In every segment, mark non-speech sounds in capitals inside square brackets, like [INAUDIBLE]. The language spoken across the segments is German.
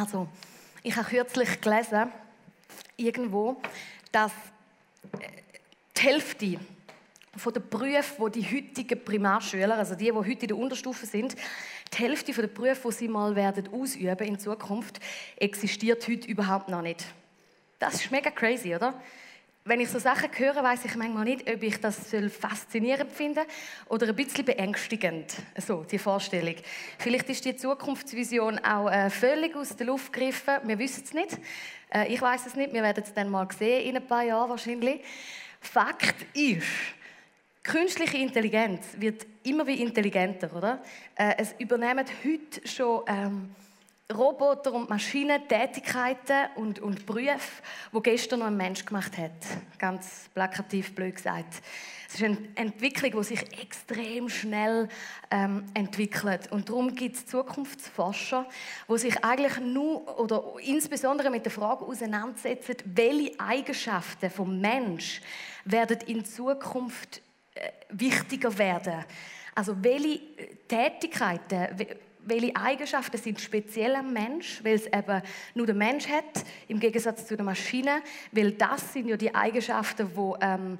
Also, ich habe kürzlich gelesen, irgendwo, dass äh, die Hälfte von den Berufen, die die heutigen Primarschüler, also die, die heute in der Unterstufe sind, die Hälfte der Berufe, die sie mal werden ausüben in Zukunft, existiert heute überhaupt noch nicht. Das ist mega crazy, oder? Wenn ich so Sachen höre, weiß ich manchmal nicht, ob ich das faszinierend finde oder ein bisschen beängstigend. So, die Vorstellung. Vielleicht ist die Zukunftsvision auch äh, völlig aus der Luft gegriffen. Wir wissen es nicht. Äh, ich weiß es nicht. Wir werden es dann mal sehen in ein paar Jahren wahrscheinlich. Fakt ist, Künstliche Intelligenz wird immer wie intelligenter, oder? Äh, es übernehmen heute schon ähm, Roboter und Maschinen Tätigkeiten und, und Berufe, die gestern noch ein Mensch gemacht hat. Ganz plakativ blöd gesagt. Es ist eine Entwicklung, die sich extrem schnell ähm, entwickelt. Und darum gibt es Zukunftsforscher, die sich eigentlich nur oder insbesondere mit der Frage auseinandersetzen, welche Eigenschaften vom Mensch werden in Zukunft äh, wichtiger werden. Also welche äh, Tätigkeiten, welche Eigenschaften sind speziell am Mensch, weil es eben nur der Mensch hat, im Gegensatz zu der Maschine, weil das sind ja die Eigenschaften, die ähm,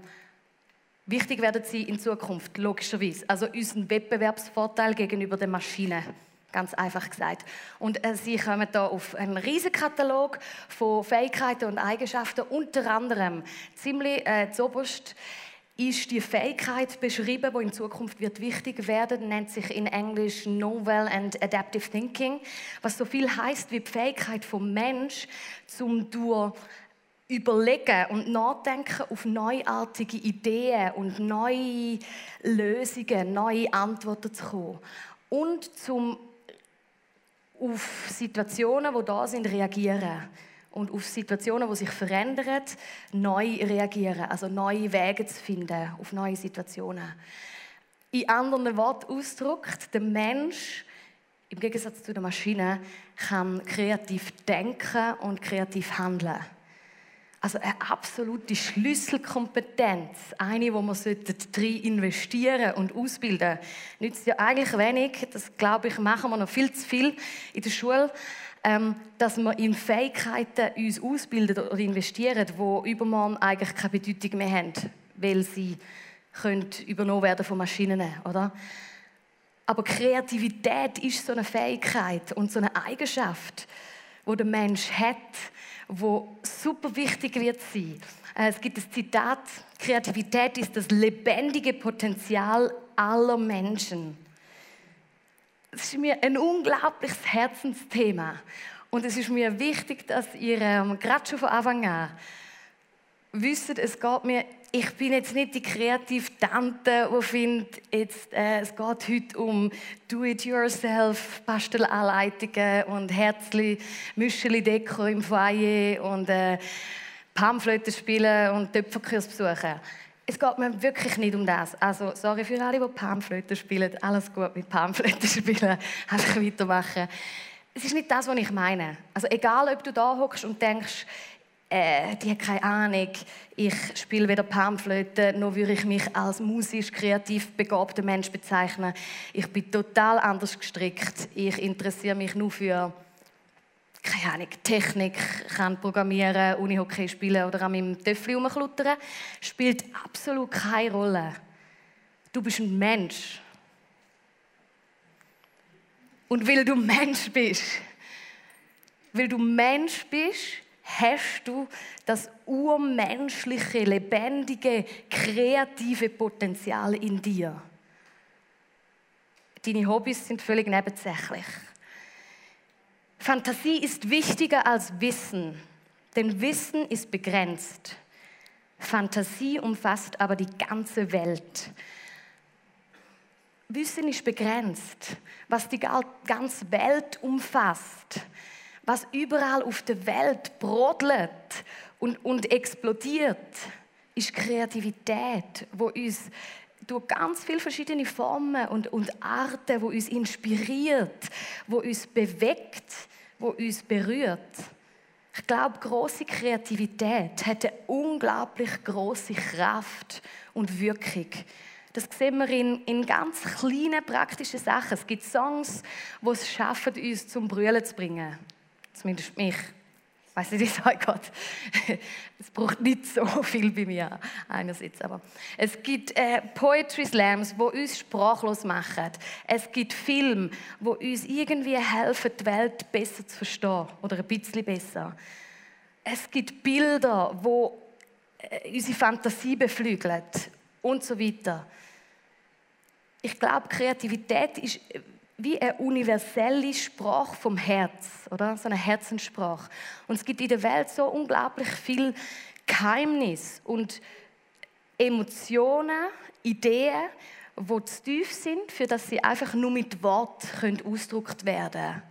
wichtig werden sie in Zukunft, logischerweise. Also unseren Wettbewerbsvorteil gegenüber der Maschine. Ganz einfach gesagt. Und äh, sie kommen da auf einen riesen Katalog von Fähigkeiten und Eigenschaften, unter anderem ziemlich äh, zuoberst ist die Fähigkeit beschrieben, die in Zukunft wird wichtig werden, nennt sich in Englisch Novel and Adaptive Thinking, was so viel heißt wie die Fähigkeit vom Mensch zum durch überlegen und nachdenken auf neuartige Ideen und neue Lösungen, neue Antworten zu kommen. Und zum auf Situationen, die da sind, reagieren und auf Situationen, die sich verändern, neu reagieren, also neue Wege zu finden auf neue Situationen. In anderen Worten ausgedrückt, der Mensch im Gegensatz zu der Maschine kann kreativ denken und kreativ handeln. Also eine absolute Schlüsselkompetenz, eine, wo man drin investieren und ausbilden. Nützt ja eigentlich wenig. Das glaube ich machen wir noch viel zu viel in der Schule ähm, dass wir in Fähigkeiten uns ausbilden oder investieren, die übermorgen eigentlich keine Bedeutung mehr haben, weil sie können übernommen werden von Maschinen, oder? Aber Kreativität ist so eine Fähigkeit und so eine Eigenschaft, wo der Mensch hat, wo super wichtig wird sein. Äh, es gibt das Zitat: Kreativität ist das lebendige Potenzial aller Menschen. Es ist mir ein unglaubliches Herzensthema. Und es ist mir wichtig, dass ihr ähm, gerade schon von Anfang an wisst, es geht mir, ich bin jetzt nicht die kreative Tante, die findet, äh, es geht heute um Do-it-yourself, Pastelanleitungen und Herzli, Müscheli Deko im Foyer und äh, Pamphletten spielen und Töpferkurs besuchen es geht mir wirklich nicht um das. Also, sorry für alle, die Panflöte spielen. Alles gut mit Panflöte [LAUGHS] spielen. Einfach weitermachen. Es ist nicht das, was ich meine. Also, egal, ob du da hockst und denkst, äh, die hat keine Ahnung, ich spiele weder Panflöte, noch würde ich mich als musisch kreativ begabter Mensch bezeichnen. Ich bin total anders gestrickt. Ich interessiere mich nur für keine Ahnung, Technik, kann programmieren, Unihockey spielen oder an meinem Töffel rumkluttern, spielt absolut keine Rolle. Du bist ein Mensch. Und weil du Mensch bist, weil du Mensch bist, hast du das urmenschliche, lebendige, kreative Potenzial in dir. Deine Hobbys sind völlig nebensächlich. Fantasie ist wichtiger als Wissen, denn Wissen ist begrenzt. Fantasie umfasst aber die ganze Welt. Wissen ist begrenzt, was die ganze Welt umfasst, was überall auf der Welt brodelt und, und explodiert, ist Kreativität, wo uns durch ganz viele verschiedene Formen und, und Arten, wo uns inspiriert, wo uns bewegt, wo uns berührt. Ich glaube, große Kreativität hat eine unglaublich große Kraft und Wirkung. Das sehen wir in, in ganz kleinen praktischen Sachen. Es gibt Songs, die es schaffen, uns zum Brüllen zu bringen. zumindest mich. Ich weiß nicht, wie es euch geht. [LAUGHS] Es braucht nicht so viel bei mir einerseits. Aber es gibt äh, Poetry Slams, wo uns sprachlos machen. Es gibt Filme, wo uns irgendwie helfen, die Welt besser zu verstehen oder ein bisschen besser. Es gibt Bilder, wo äh, unsere Fantasie beflügeln und so weiter. Ich glaube, Kreativität ist wie eine universelle Sprache vom Herz, oder? So eine Herzenssprache. Und es gibt in der Welt so unglaublich viel Geheimnis und Emotionen, Ideen, die zu tief sind, für dass sie einfach nur mit Wort ausgedrückt werden können.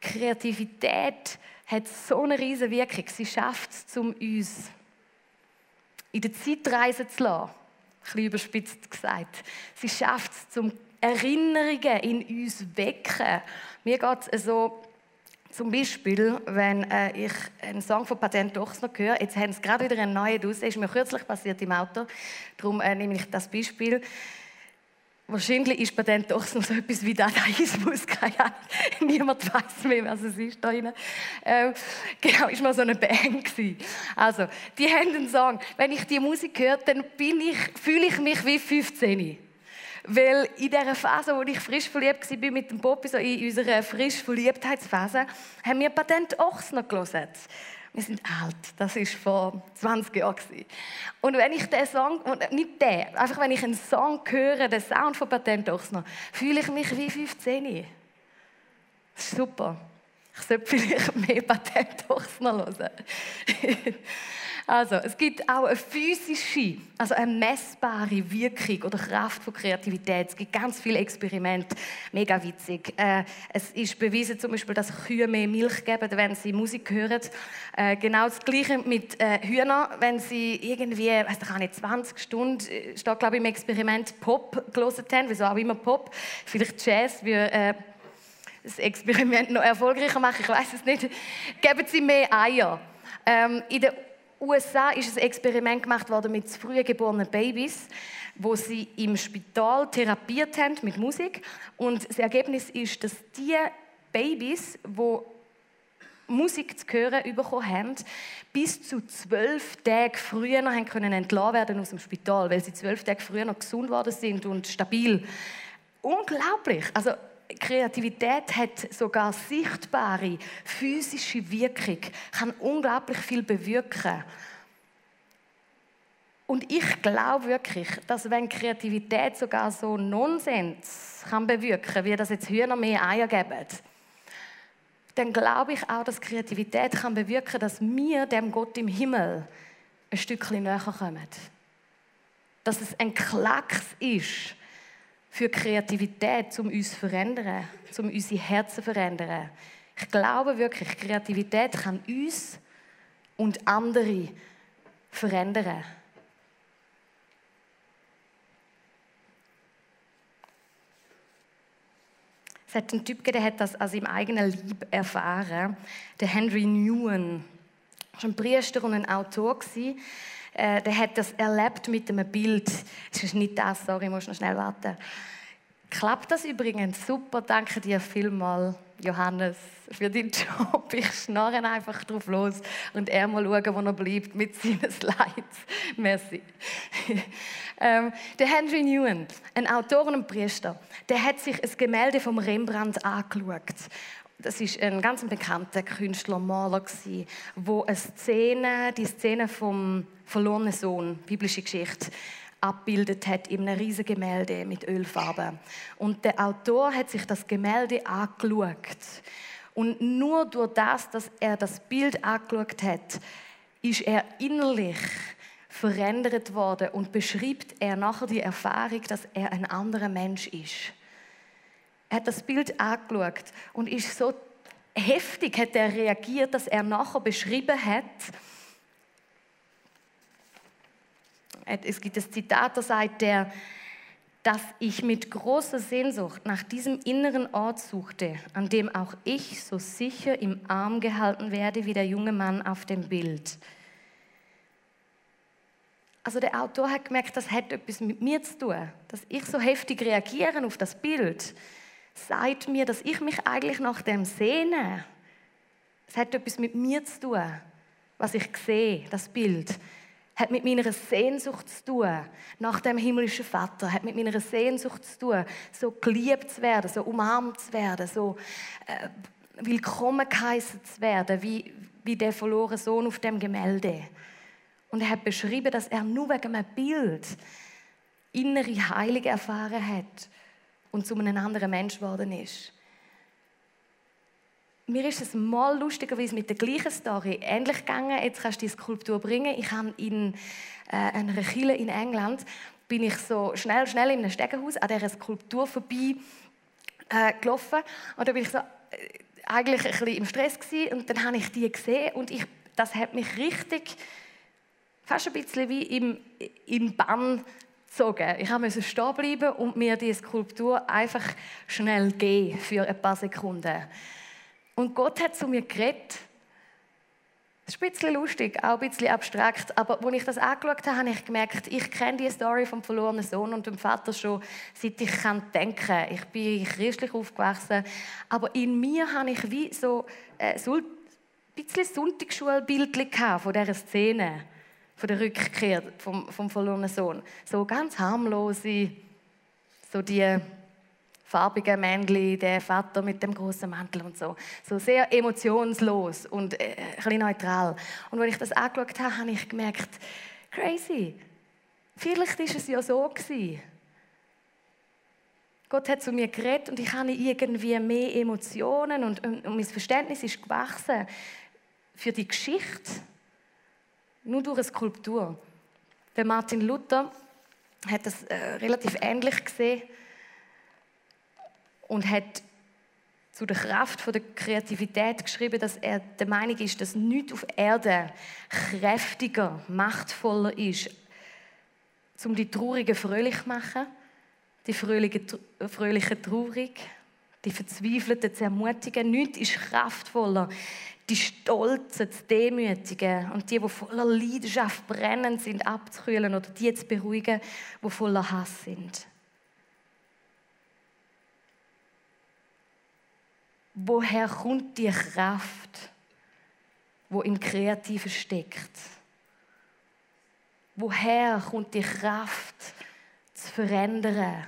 Kreativität hat so eine riesige Wirkung. Sie schafft es, um uns in der Zeit reisen zu lassen. Ein bisschen überspitzt gesagt. Sie schafft es, um Erinnerungen in uns wecken. Mir geht es so, zum Beispiel, wenn äh, ich einen Song von Patent Ochsner höre, jetzt haben sie gerade wieder einen neuen raus, ist mir kürzlich passiert im Auto, darum äh, nehme ich das Beispiel. Wahrscheinlich ist Patent Ochsner so etwas wie Dadaismus, [LAUGHS] keine Ahnung. Niemand weiß mehr, was es ist da drin. Ähm, genau, ist mal so eine Band gewesen. Also, die haben einen Song. Wenn ich die Musik höre, dann ich, fühle ich mich wie 15. Weil in dieser Phase, wo ich frisch verliebt war mit dem Poppy, so in unserer frisch Verliebtheitsphase, haben wir Patent Ochsner gelesen. Wir sind alt, das war vor 20 Jahren. Und wenn ich den Song, nicht den, einfach wenn ich einen Song höre, den Sound von Patent Ochsner, fühle ich mich wie 15. Das ist super. Ich sollte vielleicht mehr Patent Ochsner hören. Also, es gibt auch eine physische, also eine messbare Wirkung oder Kraft von Kreativität. Es gibt ganz viele Experimente, mega witzig. Äh, es ist bewiesen zum Beispiel, dass Kühe mehr Milch geben, wenn sie Musik hören. Äh, genau das Gleiche mit äh, Hühnern, wenn sie irgendwie, weiß ich nicht, 20 Stunden, äh, steht glaube ich im Experiment, Pop gelesen haben, wieso auch immer Pop, vielleicht Jazz, wie äh, das Experiment noch erfolgreicher machen, ich weiß es nicht, geben sie mehr Eier. Ähm, in der USA ist ein Experiment gemacht worden mit früh geborenen Babys, wo sie im Spital therapiert haben mit Musik. Und das Ergebnis ist, dass die Babys, wo Musik zu hören bekommen haben, bis zu zwölf Tage früher haben können entlassen werden aus dem Spital, weil sie zwölf Tage früher noch gesund worden sind und stabil. Unglaublich. Also Kreativität hat sogar sichtbare physische Wirkung, kann unglaublich viel bewirken. Und ich glaube wirklich, dass wenn Kreativität sogar so Nonsens kann bewirken, wie das jetzt Hühner mehr Eier geben, dann glaube ich auch, dass Kreativität kann bewirken, dass wir dem Gott im Himmel ein Stückchen näher kommen. Dass es ein Klacks ist, für Kreativität, um uns zu verändern, um unsere Herzen zu verändern. Ich glaube wirklich, Kreativität kann uns und andere verändern. Es hat einen Typ der hat das aus seinem eigenen Lieb erfahren. Der Henry Newen. Er war ein Priester und ein Autor. Äh, der hat das erlebt mit einem Bild. Es ist nicht das, sorry, ich muss noch schnell warten. Klappt das übrigens super? Danke dir vielmals, Johannes, für deinen [LAUGHS] Job. Ich schnarre einfach drauf los und er mal schauen, wo er bleibt mit seinen [LAUGHS] Slides. Merci. [LAUGHS] ähm, der Henry Newen, ein Autor und ein Priester, der hat sich ein Gemälde vom Rembrandt angeschaut das ist ein ganz bekannter Künstler, Maler wo eine Szene, die Szene vom verlorenen Sohn, biblische Geschichte, abbildet hat in einem riesigen Gemälde mit Ölfarbe. Und der Autor hat sich das Gemälde angeschaut. Und nur durch das, dass er das Bild angeschaut hat, ist er innerlich verändert worden und beschreibt er nachher die Erfahrung, dass er ein anderer Mensch ist. Er hat das Bild angeschaut und ist so heftig hat er reagiert, dass er nachher beschrieben hat, es gibt das Zitat, da sagt er, dass ich mit großer Sehnsucht nach diesem inneren Ort suchte, an dem auch ich so sicher im Arm gehalten werde wie der junge Mann auf dem Bild. Also der Autor hat gemerkt, das hat etwas mit mir zu tun, dass ich so heftig reagiere auf das Bild sagt mir, dass ich mich eigentlich nach dem sehne, Es hat etwas mit mir zu tun, was ich sehe, das Bild. Hat mit meiner Sehnsucht zu tun, nach dem himmlischen Vater. Hat mit meiner Sehnsucht zu tun, so geliebt zu werden, so umarmt zu werden, so äh, willkommen geheißen zu werden, wie, wie der verlorene Sohn auf dem Gemälde. Und er hat beschrieben, dass er nur wegen einem Bild innere Heilige erfahren hat und zu einem anderen Mensch geworden ist. Mir ist es mal lustigerweise mit der gleichen Story ähnlich gegangen. Jetzt kannst du die Skulptur bringen. Ich habe in äh, einer Kille in England bin ich so schnell, schnell in einem Stegenhaus an dieser Skulptur vorbei äh, gelaufen und da bin ich so äh, eigentlich ein bisschen im Stress gewesen. und dann habe ich die gesehen und ich, das hat mich richtig fast ein bisschen wie im, im Bann gezogen. Ich musste stehen bleiben und mir die Skulptur einfach schnell geben für ein paar Sekunden. Und Gott hat zu mir geredet. Das ist ein bisschen lustig, auch ein bisschen abstrakt. Aber als ich das angeschaut habe, habe ich gemerkt, ich kenne die Story vom verlorenen Sohn und dem Vater schon, seit ich kann denken. Ich bin christlich aufgewachsen. Aber in mir habe ich wie so äh, ein bisschen Sonntagsschulbild von dieser Szene von der Rückkehr vom, vom verlorenen Sohn. So ganz harmlose, so die farbigen Männchen, der Vater mit dem großen Mantel und so. So sehr emotionslos und äh, ein bisschen neutral. Und als ich das angeschaut habe, habe ich gemerkt, crazy. Vielleicht ist es ja so gewesen. Gott hat zu mir geredet und ich habe irgendwie mehr Emotionen und, und mein Verständnis ist gewachsen für die Geschichte nur durch eine Skulptur. Der Martin Luther hat das äh, relativ ähnlich gesehen und hat zu der Kraft der Kreativität geschrieben, dass er der Meinung ist, dass nichts auf Erde kräftiger, machtvoller ist, um die Traurigen fröhlich zu machen, die fröhliche, fröhliche traurig, die Verzweifelten zu ermutigen. Nichts ist kraftvoller, die Stolzen zu demütigen und die, die voller Leidenschaft brennen sind, abzukühlen oder die zu beruhigen, die voller Hass sind. Woher kommt die Kraft, wo im Kreativen steckt? Woher kommt die Kraft zu verändern?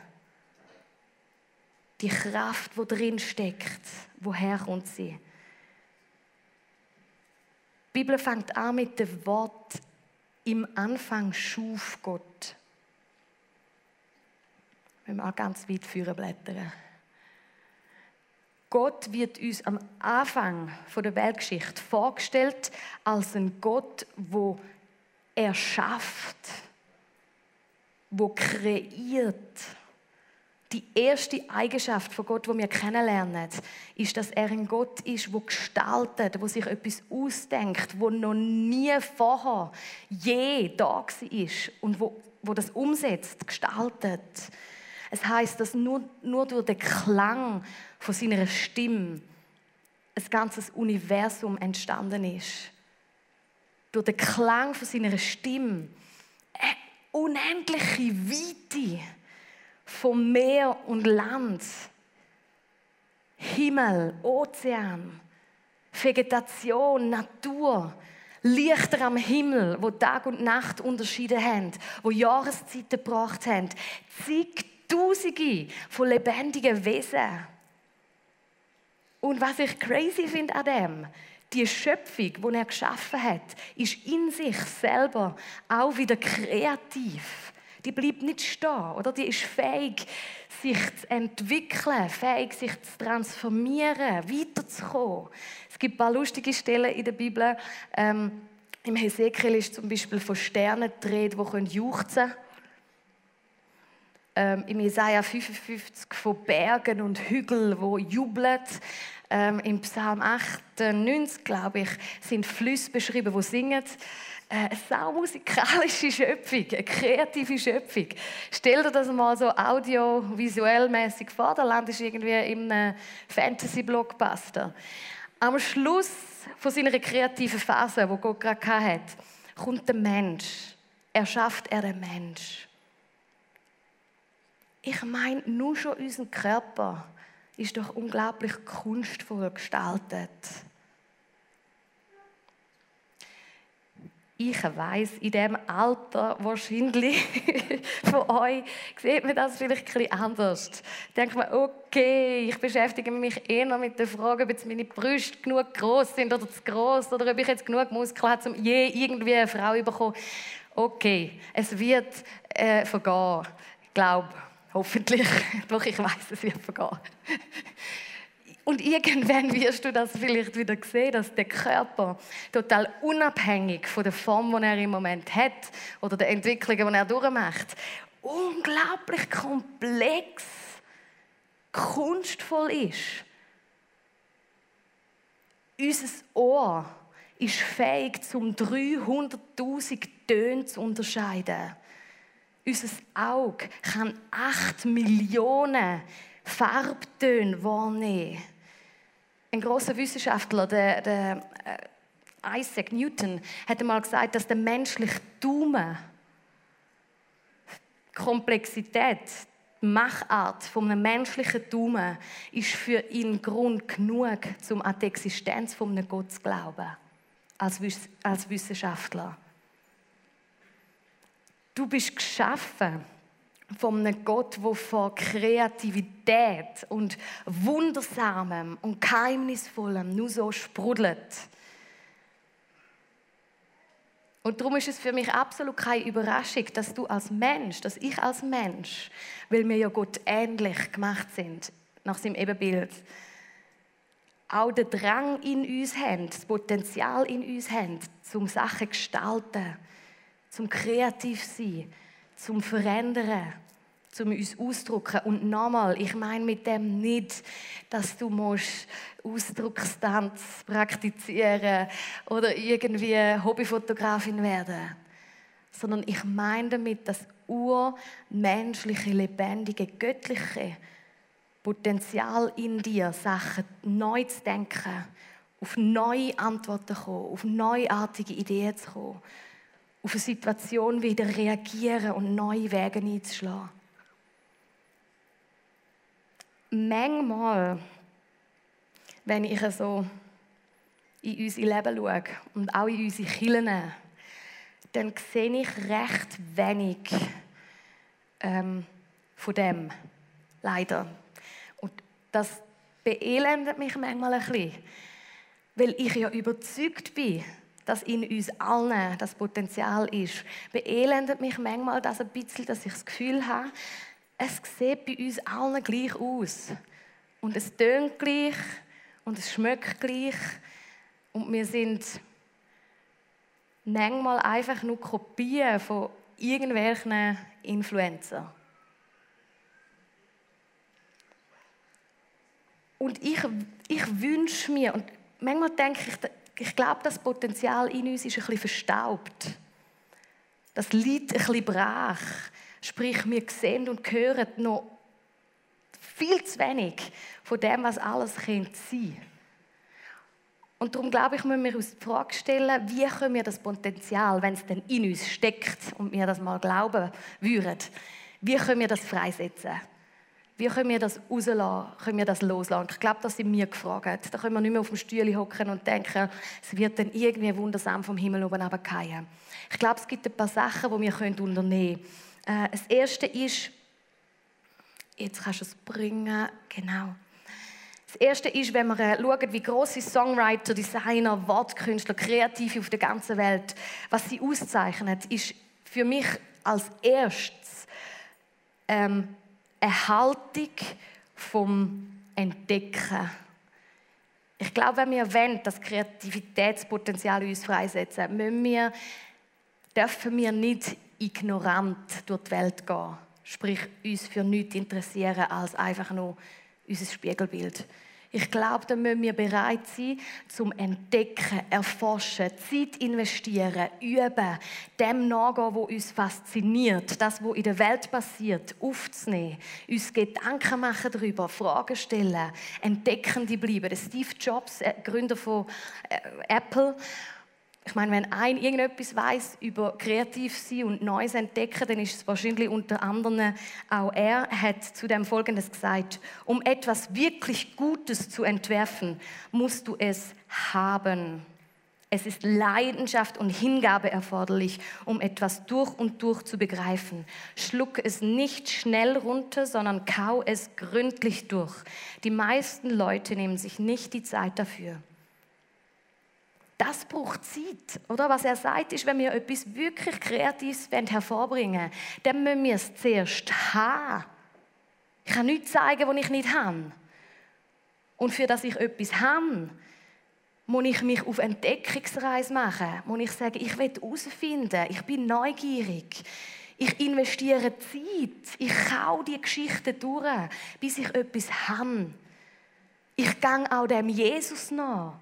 Die Kraft, wo drin steckt, woher kommt sie? Die Bibel fängt an mit dem Wort, im Anfang schuf Gott. Wenn wir auch ganz weit führen blättern. Gott wird uns am Anfang der Weltgeschichte vorgestellt als ein Gott, wo er schafft, wo kreiert, die erste Eigenschaft von Gott, die wir kennenlernen, ist, dass er ein Gott ist, der gestaltet, wo sich etwas ausdenkt, wo noch nie vorher je da war und wo, wo das umsetzt, gestaltet. Es heißt, dass nur, nur durch den Klang von seiner Stimme ein ganzes Universum entstanden ist. Durch den Klang von seiner Stimme eine unendliche Weite vom Meer und Land, Himmel, Ozean, Vegetation, Natur, Lichter am Himmel, wo Tag und Nacht unterschieden haben, wo Jahreszeiten gebracht haben, zigtausende von lebendigen Wesen. Und was ich crazy finde an dem, die Schöpfung, die er geschaffen hat, ist in sich selber auch wieder kreativ die bleibt nicht stehen, oder? Die ist fähig, sich zu entwickeln, fähig, sich zu transformieren, weiterzukommen. Es gibt ein paar lustige Stellen in der Bibel. Ähm, Im Hesekiel ist zum Beispiel von Sternen gedreht, die juchzen können. Ähm, Im Jesaja 55 von Bergen und Hügeln, wo jubeln. Ähm, Im Psalm 98, glaube ich, sind Flüsse beschrieben, die singen eine saumusikalische Schöpfung, eine kreative Schöpfung. Stell dir das mal so audiovisuell mäßig vor, da landest du irgendwie im Fantasy-Blockbuster. Am Schluss von seiner kreativen Phase, wo Gott gerade hat, kommt der Mensch. Er schafft er den Mensch. Ich meine, nur schon unser Körper ist doch unglaublich kunstvoll gestaltet. Ich weiß, in dem Alter wahrscheinlich [LAUGHS] von euch sieht man das vielleicht ein bisschen anders. Denkt man, okay, ich beschäftige mich eher mit der Frage, ob jetzt meine Brüste genug groß sind oder zu groß oder ob ich jetzt genug Muskeln habe, um je irgendwie eine Frau zu bekommen. Okay, es wird äh, vergehen. Glaube, hoffentlich. [LAUGHS] Doch, ich weiß, es wird vergehen. Und irgendwann wirst du das vielleicht wieder sehen, dass der Körper total unabhängig von der Form, die er im Moment hat oder der Entwicklung, die er durchmacht, unglaublich komplex, kunstvoll ist. Unser Ohr ist fähig, zum 300.000 Töne zu unterscheiden. Unser Auge kann 8 Millionen Farbtöne wahrnehmen ein großer Wissenschaftler, der, der äh, Isaac Newton, hat einmal gesagt, dass der menschliche Daumen Komplexität, die Machart einem menschlichen Daumen ist für ihn Grund genug, um an die Existenz von einem Gott zu glauben. Als, als Wissenschaftler. Du bist geschaffen von einem Gott, der vor Kreativität und Wundersamem und Geheimnisvollem nur so sprudelt. Und darum ist es für mich absolut keine Überraschung, dass du als Mensch, dass ich als Mensch, weil wir ja Gott ähnlich gemacht sind, nach seinem Ebenbild, auch den Drang in uns haben, das Potenzial in uns haben, zum Sachen gestalten, zum kreativ sein, zum Verändern, zum uns ausdrucken. Und nochmal, ich meine mit dem nicht, dass du musst Ausdruckstanz praktizieren oder irgendwie Hobbyfotografin werden, sondern ich meine damit das urmenschliche, lebendige, göttliche Potenzial in dir, Sachen neu zu denken, auf neue Antworten zu kommen, auf neuartige Ideen zu kommen auf eine Situation wieder reagieren und neue Wege einzuschlagen. Manchmal, wenn ich so in unser Leben schaue und auch in unsere Kirchen, dann sehe ich recht wenig ähm, von dem, leider. Und das beelendet mich manchmal ein bisschen, weil ich ja überzeugt bin, dass in uns allen das Potenzial ist, beelendet mich manchmal das ein bisschen, dass ich das Gefühl habe, es sieht bei uns allen gleich aus. Und es tönt gleich und es schmeckt gleich. Und wir sind manchmal einfach nur Kopien von irgendwelchen Influencern. Und ich, ich wünsche mir, und manchmal denke ich, ich glaube, das Potenzial in uns ist ein bisschen verstaubt. Das liegt ein bisschen brach. Sprich, wir sehen und hören noch viel zu wenig von dem, was alles sein könnte Und darum glaube ich, müssen wir uns die Frage stellen, wie können wir das Potenzial, wenn es denn in uns steckt und wir das mal glauben würden, wie können wir das freisetzen? Wie können wir das rauslassen? Können wir das loslassen? Ich glaube, das sind wir gefragt. Da können wir nicht mehr auf dem Stuhl hocken und denken, es wird dann irgendwie wundersam vom Himmel oben runterfallen. Ich glaube, es gibt ein paar Sachen, die wir unternehmen können. Äh, das erste ist, jetzt kannst du es bringen, genau. Das erste ist, wenn wir äh, schauen, wie große Songwriter, Designer, Wortkünstler, Kreative auf der ganzen Welt, was sie auszeichnet, ist für mich als erstes ähm, eine Haltung vom Entdecken. Ich glaube, wenn wir wollen, das Kreativitätspotenzial in uns freisetzen, müssen wir, dürfen wir nicht ignorant durch die Welt gehen. Sprich, uns für nichts interessieren als einfach nur unser Spiegelbild. Ich glaube, da müssen wir bereit sein, zum Entdecken, Erforschen, Zeit investieren, üben, dem nachgehen, was uns fasziniert, das, was in der Welt passiert, aufzunehmen, uns Gedanken machen darüber, Fragen stellen, entdeckende bleiben. Steve Jobs, äh, Gründer von äh, Apple, ich meine, wenn ein irgendetwas weiß über kreativ sein und Neues entdecken, dann ist es wahrscheinlich unter anderem auch er hat zu dem Folgendes gesagt: Um etwas wirklich Gutes zu entwerfen, musst du es haben. Es ist Leidenschaft und Hingabe erforderlich, um etwas durch und durch zu begreifen. Schluck es nicht schnell runter, sondern kau es gründlich durch. Die meisten Leute nehmen sich nicht die Zeit dafür. Das braucht Zeit, oder? Was er sagt, ist, wenn wir etwas wirklich Kreatives hervorbringen wollen, dann müssen wir es zuerst haben. Ich kann nichts zeigen, was ich nicht habe. Und für das ich etwas habe, muss ich mich auf Entdeckungsreise machen. Muss ich sagen, ich will herausfinden, ich bin neugierig. Ich investiere Zeit. Ich kau die Geschichte durch, bis ich etwas habe. Ich gehe auch dem Jesus nach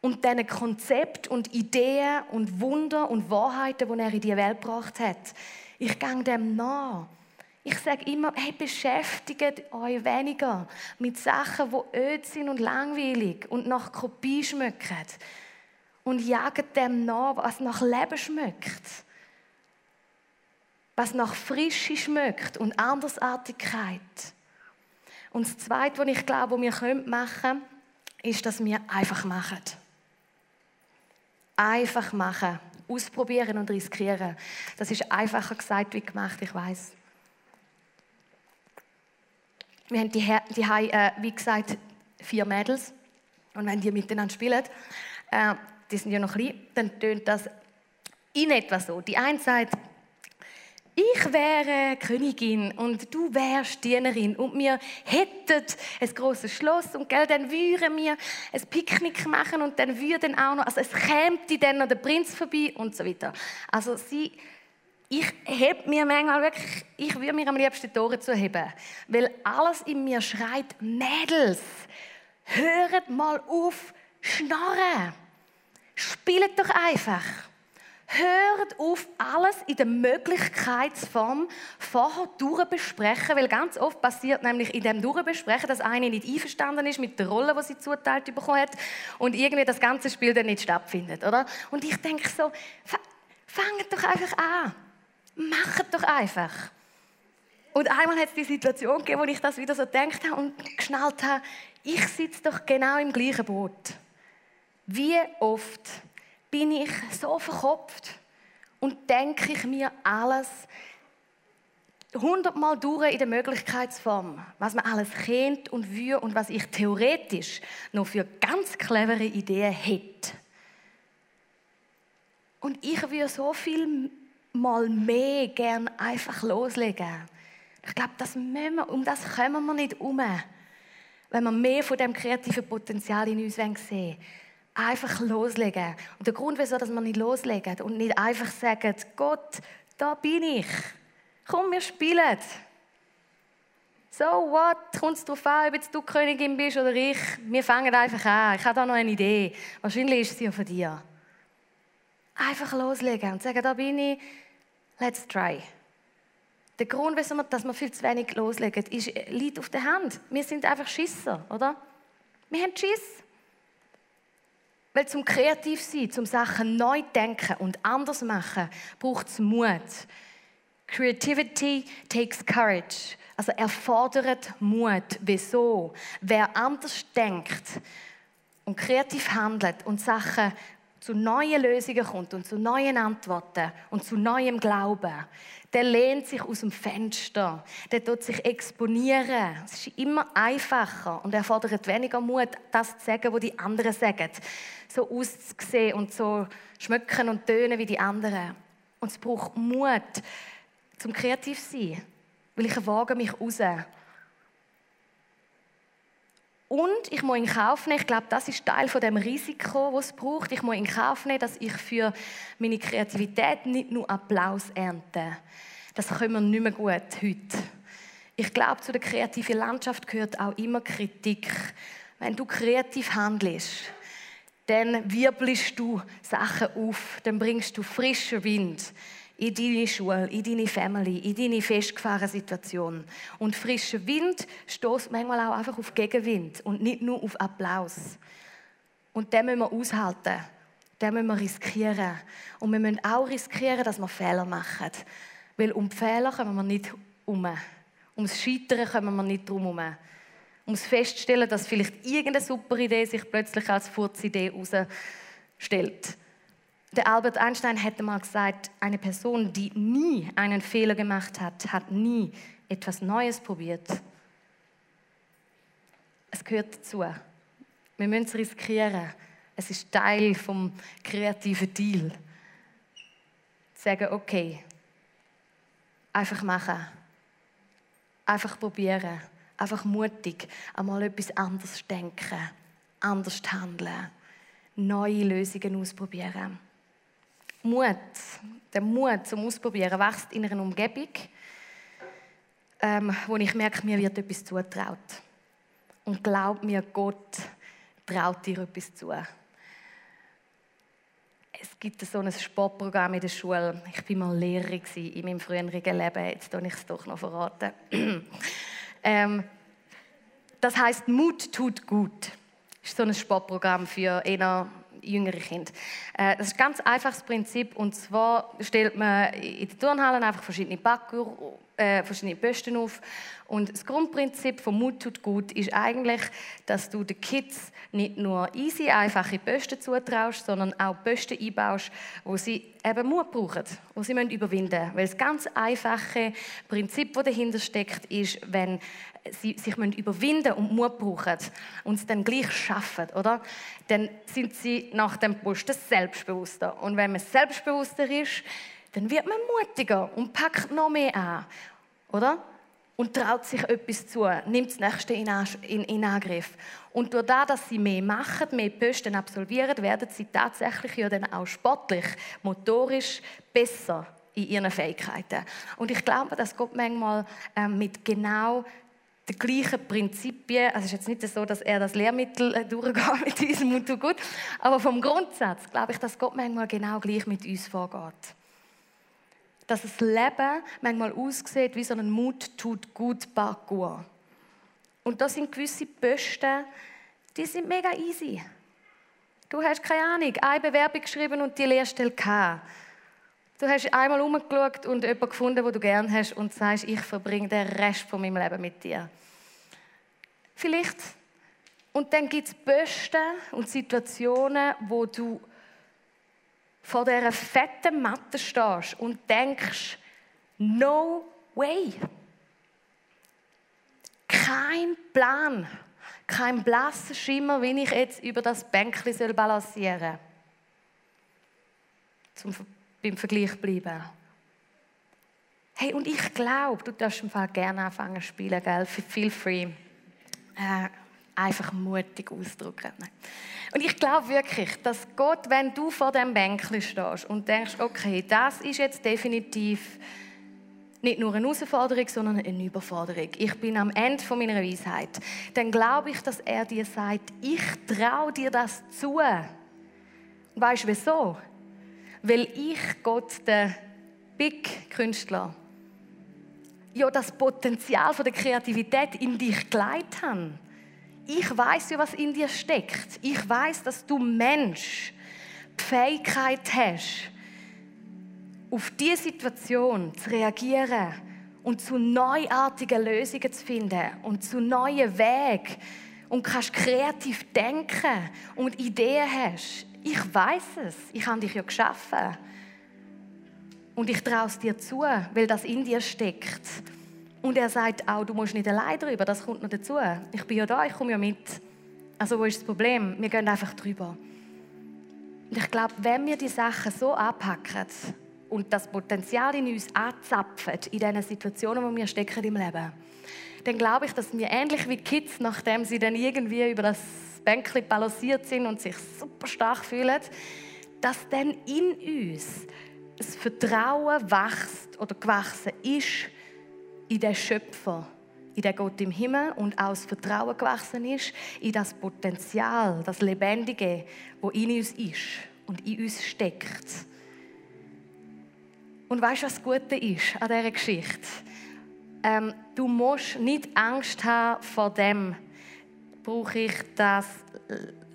und diesen Konzept und Ideen und Wunder und Wahrheiten, die er in die Welt gebracht hat. Ich gehe dem nach. Ich sage immer, hey, beschäftigt euch weniger mit Sachen, die öd sind und langweilig und nach Kopie schmecken. Und jagt dem nach, was nach Leben schmeckt. Was nach Frische schmeckt und Andersartigkeit. Und das Zweite, was ich glaube, was wir machen können, ist, dass wir einfach machen. Einfach machen. Ausprobieren und riskieren. Das ist einfacher gesagt wie gemacht, ich weiß. Wir haben die, die äh, wie gesagt, vier Mädels. Und wenn die miteinander spielen, äh, die sind ja noch klein, dann tönt das in etwa so. Die eine sagt, ich wäre Königin und du wärst Dienerin und wir hätten ein großes Schloss und gell, dann würden wir ein Picknick machen und dann würden auch noch, also es käme dann noch der Prinz vorbei und so weiter. Also sie, ich heb mir manchmal wirklich, ich würde mir am liebsten die Tore zuheben, weil alles in mir schreit, Mädels, hört mal auf, schnarren, spielt doch einfach. Hört auf, alles in der Möglichkeitsform vorher durchbesprechen, weil ganz oft passiert nämlich in dem Durchbesprechen, dass eine nicht einverstanden ist mit der Rolle, die sie zuteilt bekommen hat und irgendwie das ganze Spiel dann nicht stattfindet, oder? Und ich denke so, fangt doch einfach an. Macht doch einfach. Und einmal hat es die Situation gegeben, wo ich das wieder so gedacht habe und geschnallt habe, ich sitze doch genau im gleichen Boot. Wie oft bin ich so verkopft und denke ich mir alles hundertmal durch in der Möglichkeitsform, was man alles kennt und will und was ich theoretisch noch für ganz clevere Ideen hätte. Und ich würde so viel mal mehr gern einfach loslegen. Ich glaube, das wir, um das kommen wir nicht um, wenn wir mehr von dem kreativen Potenzial in uns sehen wollen einfach loslegen. Und der Grund, wieso dass wir nicht loslegen und nicht einfach sagen, Gott, da bin ich. Komm, wir spielen. So what? Kommt es darauf an, ob du Königin bist oder ich? Wir fangen einfach an. Ich habe da noch eine Idee. Wahrscheinlich ist sie ja von dir. Einfach loslegen und sagen, da bin ich. Let's try. Der Grund, wieso wir, dass wir viel zu wenig loslegen, ist, liegt auf der Hand. Wir sind einfach Schisser, oder? Wir haben Schiss. Weil zum kreativ sein, zum Sachen neu denken und anders machen, braucht es Mut. Creativity takes courage. Also erfordert Mut. Wieso? Wer anders denkt und kreativ handelt und Sachen zu neuen Lösungen kommt und zu neuen Antworten und zu neuem Glauben, der lehnt sich aus dem Fenster, der tut sich exponieren. Es ist immer einfacher und er fordert weniger Mut, das zu sagen, was die anderen sagen. So auszusehen und so schmücken und tönen wie die anderen. Und es braucht Mut, zum kreativ zu sein, weil ich wage mich raus. Und ich muss in Kauf nehmen, ich glaube, das ist Teil von dem Risiko, das es braucht. Ich muss in Kauf nehmen, dass ich für meine Kreativität nicht nur Applaus ernte. Das können wir nicht mehr gut heute. Ich glaube, zu der kreativen Landschaft gehört auch immer Kritik. Wenn du kreativ handelst, dann wirbelst du Sachen auf, dann bringst du frischen Wind in deine Schule, in deine Family, in deine festgefahrene Situation. Und frischer Wind stößt manchmal auch einfach auf Gegenwind und nicht nur auf Applaus. Und den müssen wir aushalten. Den müssen wir riskieren. Und wir müssen auch riskieren, dass wir Fehler machen. Weil um die Fehler kommen wir nicht um. Ums Scheitern kommen wir nicht herum. Ums Feststellen, dass vielleicht irgendeine super Idee sich plötzlich als Furzidee heraus stellt. Der Albert Einstein hätte mal gesagt, eine Person, die nie einen Fehler gemacht hat, hat nie etwas Neues probiert. Es gehört dazu. Wir müssen es riskieren. Es ist Teil vom kreativen Deal. Sagen, okay, einfach machen, einfach probieren, einfach mutig, einmal etwas anderes denken, anders handeln, neue Lösungen ausprobieren. Mut, der Mut zum Ausprobieren wächst in einer Umgebung, ähm, wo ich merke, mir wird etwas zutraut. Und glaub mir, Gott traut dir etwas zu. Es gibt so ein Sportprogramm in der Schule. Ich war mal Lehrerin in meinem früheren Leben. Jetzt kann ich es doch noch verraten. [CLEARS THROAT] ähm, das heißt Mut tut gut. Das ist so ein Sportprogramm für eher jüngere Kinder. Äh, das ist ein ganz einfaches Prinzip. Und zwar stellt man in den Turnhallen einfach verschiedene Parkour, äh, verschiedene Posten auf. Und das Grundprinzip von Mut tut gut ist eigentlich, dass du den Kids nicht nur easy, einfache Posten zutraust, sondern auch Posten einbaust, wo sie eben Mut brauchen, wo sie überwinden müssen. Weil das ganz einfache Prinzip, das dahinter steckt, ist, wenn sie sich überwinden und Mut brauchen und es dann gleich schaffen, oder? Dann sind sie nach dem Posten selbstbewusster. Und wenn man selbstbewusster ist, dann wird man mutiger und packt noch mehr an, oder? Und traut sich etwas zu, nimmt das Nächste in, in, in Angriff. Und durch das, dass sie mehr machen, mehr Posten absolvieren, werden sie tatsächlich ja dann auch sportlich, motorisch besser in ihren Fähigkeiten. Und ich glaube, dass Gott manchmal äh, mit genau die gleichen Prinzipien, also es ist jetzt nicht so, dass er das Lehrmittel äh, durchgeht mit diesem und gut, aber vom Grundsatz glaube ich, dass Gott manchmal genau gleich mit uns vorgeht. Dass das Leben manchmal aussieht wie so ein Mut tut gut Parcours. Und da sind gewisse Posten, die sind mega easy. Du hast keine Ahnung, eine Bewerbung geschrieben und die Lehrstelle gehabt. Du hast einmal umgeschaut und jemanden gefunden, den du gerne hast und sagst, ich verbringe den Rest von meinem Leben mit dir. Vielleicht. Und dann gibt es Posten und Situationen, wo du vor dieser fetten Matte stehst und denkst, no way. Kein Plan, kein blasser Schimmer, wie ich jetzt über das Bänkchen balancieren soll. Zum beim Vergleich bleiben. Hey, und ich glaube, du darfst im Fall gerne anfangen zu spielen, gell? Feel free. Äh, einfach mutig ausdrücken. Und ich glaube wirklich, dass Gott, wenn du vor dem Bänkchen stehst und denkst, okay, das ist jetzt definitiv nicht nur eine Herausforderung, sondern eine Überforderung. Ich bin am Ende meiner Weisheit. Dann glaube ich, dass er dir sagt, ich traue dir das zu. Weißt du wieso? Weil ich Gott, der Big Künstler, ja das Potenzial von der Kreativität in dich geleitet habe. Ich weiß ja, was in dir steckt. Ich weiß, dass du Mensch die Fähigkeit hast, auf diese Situation zu reagieren und zu neuartigen Lösungen zu finden und zu neuen Wegen und kannst kreativ denken und Ideen hast. Ich weiß es. Ich habe dich ja geschaffen. Und ich traue es dir zu, weil das in dir steckt. Und er sagt auch, du musst nicht allein drüber, das kommt noch dazu. Ich bin ja da, ich komme ja mit. Also wo ist das Problem? Wir gehen einfach drüber. Und ich glaube, wenn wir die Sachen so anpacken und das Potenzial in uns anzapfen, in diesen Situationen, wo wir stecken im Leben, dann glaube ich, dass wir ähnlich wie Kids, nachdem sie dann irgendwie über das Bänkchen balanciert sind und sich super stark fühlen, dass dann in uns das Vertrauen wächst oder gewachsen ist in den Schöpfer, in den Gott im Himmel und auch das Vertrauen gewachsen ist in das Potenzial, das Lebendige, wo in uns ist und in uns steckt. Und weißt du, was das Gute ist an dieser Geschichte? Ähm, du musst nicht Angst haben vor dem, brauche ich das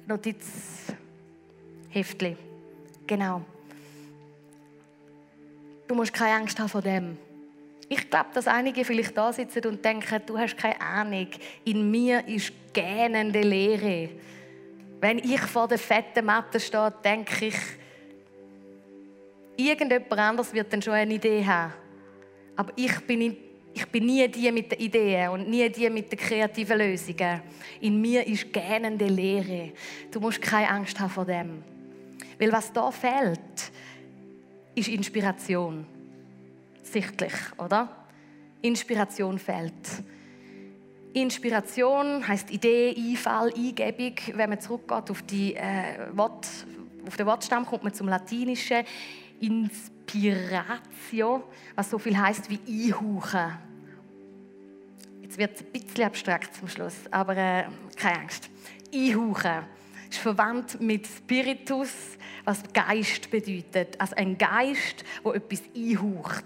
Notizheftchen. Genau. Du musst keine Angst haben vor dem. Ich glaube, dass einige vielleicht da sitzen und denken, du hast keine Ahnung, in mir ist gähnende Leere. Wenn ich vor der fetten Matte stehe, denke ich, irgendjemand anders wird dann schon eine Idee haben. Aber ich bin, in, ich bin nie die mit den Ideen und nie die mit den kreativen Lösungen. In mir ist gähnende Leere. Du musst keine Angst haben vor dem. Weil was da fehlt, ist Inspiration. Sichtlich, oder? Inspiration fehlt. Inspiration heißt Idee, Einfall, Eingebung. Wenn man zurückgeht auf, die, äh, Wort, auf den Wortstamm, kommt man zum Latinischen Inspiratio, was so viel heißt wie einhauchen. Jetzt wird es ein bisschen abstrakt zum Schluss, aber äh, keine Angst. Einhauchen ist verwandt mit Spiritus, was Geist bedeutet. Also ein Geist, wo etwas einhaucht.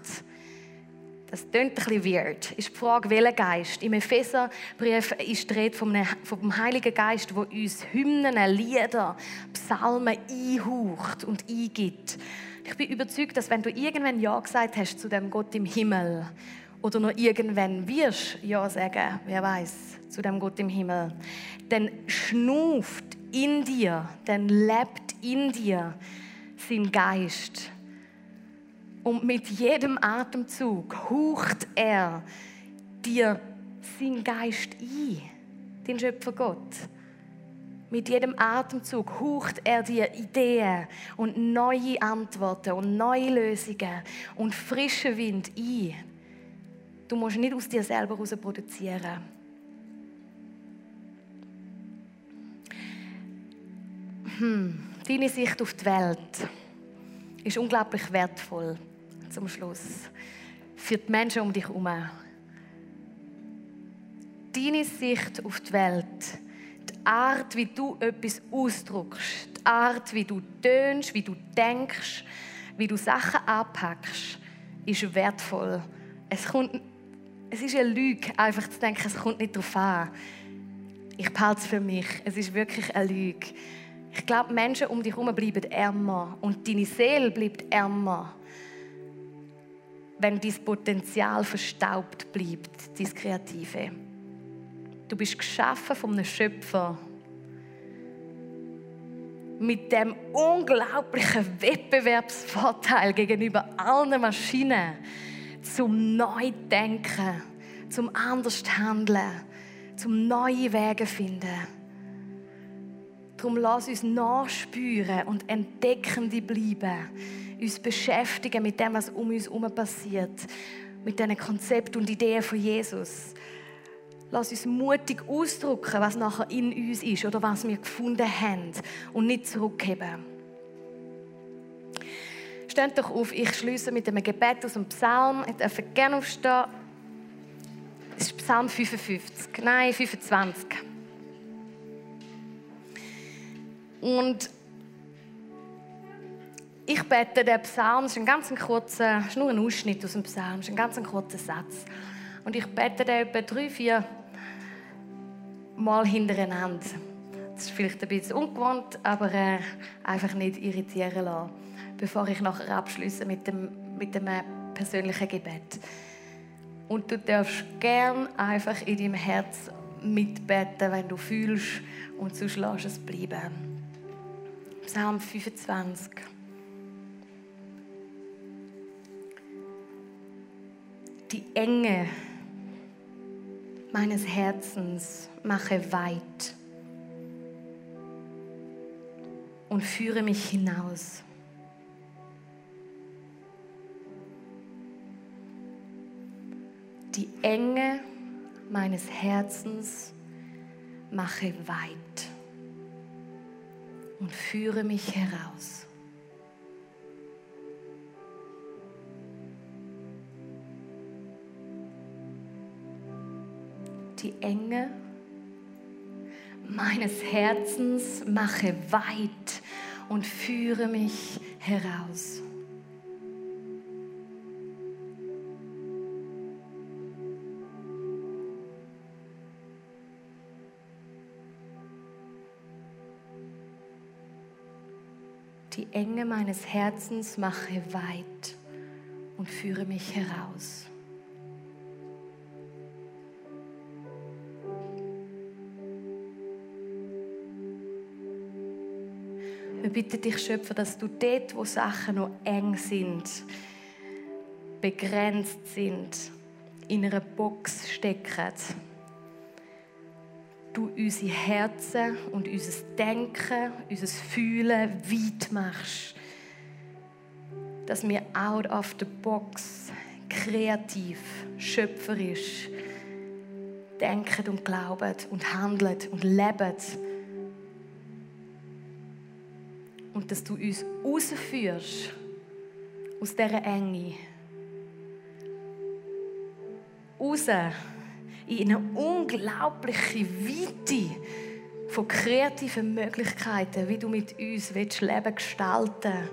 Das klingt ein bisschen weird. Ist die Frage, welcher Geist? Im Epheserbrief ist die Rede vom, vom Heiligen Geist, der uns Hymnen, Lieder, Psalmen einhaucht und eingibt. Ich bin überzeugt, dass wenn du irgendwann Ja gesagt hast zu dem Gott im Himmel oder noch irgendwann wirst Ja sagen, wer weiß, zu dem Gott im Himmel, dann schnuft in dir, dann lebt in dir sein Geist und mit jedem Atemzug haucht er dir seinen Geist ein, den Schöpfer Gott. Mit jedem Atemzug haucht er dir Ideen und neue Antworten und neue Lösungen und frischen Wind ein. Du musst nicht aus dir selber heraus produzieren. Hm, deine Sicht auf die Welt ist unglaublich wertvoll zum Schluss. Für die Menschen um dich herum. Deine Sicht auf die Welt, die Art, wie du etwas ausdrückst, die Art, wie du tönst, wie du denkst, wie du Sachen anpackst, ist wertvoll. Es, kommt, es ist eine Lüge, einfach zu denken, es kommt nicht darauf an. Ich behalte es für mich. Es ist wirklich eine Lüge. Ich glaube, Menschen um dich herum bleiben ärmer und deine Seele bleibt ärmer wenn dein Potenzial verstaubt bleibt, dein Kreative. Du bist geschaffen von einem Schöpfer mit dem unglaublichen Wettbewerbsvorteil gegenüber allen Maschinen zum Neudenken, zum anders handeln, zum neue Wege finden. Darum lass uns nachspüren und entdeckende bleiben uns beschäftigen mit dem, was um uns herum passiert, mit diesen Konzepten und Ideen von Jesus. Lass uns mutig ausdrücken, was nachher in uns ist oder was wir gefunden haben und nicht zurückgeben. Steht doch auf, ich schließe mit einem Gebet aus dem Psalm. Ich darf gerne aufstehen. Das ist Psalm 55, nein, 25. Und ich bete den Psalm, das ist ein ganz kurzer, ist nur ein Ausschnitt aus dem Psalm, das ist ein ganz kurzer Satz. Und ich bete den etwa drei, vier Mal hintereinander. Das ist vielleicht ein bisschen ungewohnt, aber äh, einfach nicht irritieren lassen, bevor ich nachher abschließe mit dem, mit dem äh, persönlichen Gebet. Und du darfst gern einfach in deinem Herz mitbeten, wenn du fühlst, und sonst lass es bleiben. Psalm 25. die Enge meines Herzens mache weit und führe mich hinaus. Die Enge meines Herzens mache weit und führe mich heraus. Die Enge meines Herzens mache weit und führe mich heraus. Die Enge meines Herzens mache weit und führe mich heraus. Wir bitten dich, Schöpfer, dass du dort, wo Sachen noch eng sind, begrenzt sind, in einer Box stecken, du unsere Herzen und unser Denken, unser Fühlen weit machst. Dass wir out of the box kreativ, schöpferisch denken und glauben und handeln und leben. Dass du uns rausführst aus dieser Enge. Raus in eine unglaubliche Weite von kreativen Möglichkeiten, wie du mit uns willst Leben gestalten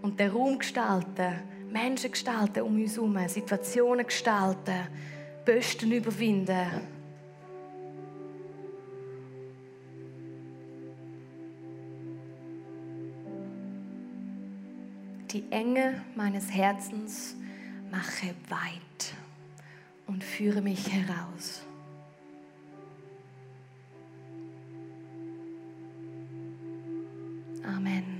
und den Raum gestalten, Menschen gestalten um uns herum, Situationen gestalten, Bösten überwinden. Die Enge meines Herzens mache weit und führe mich heraus. Amen.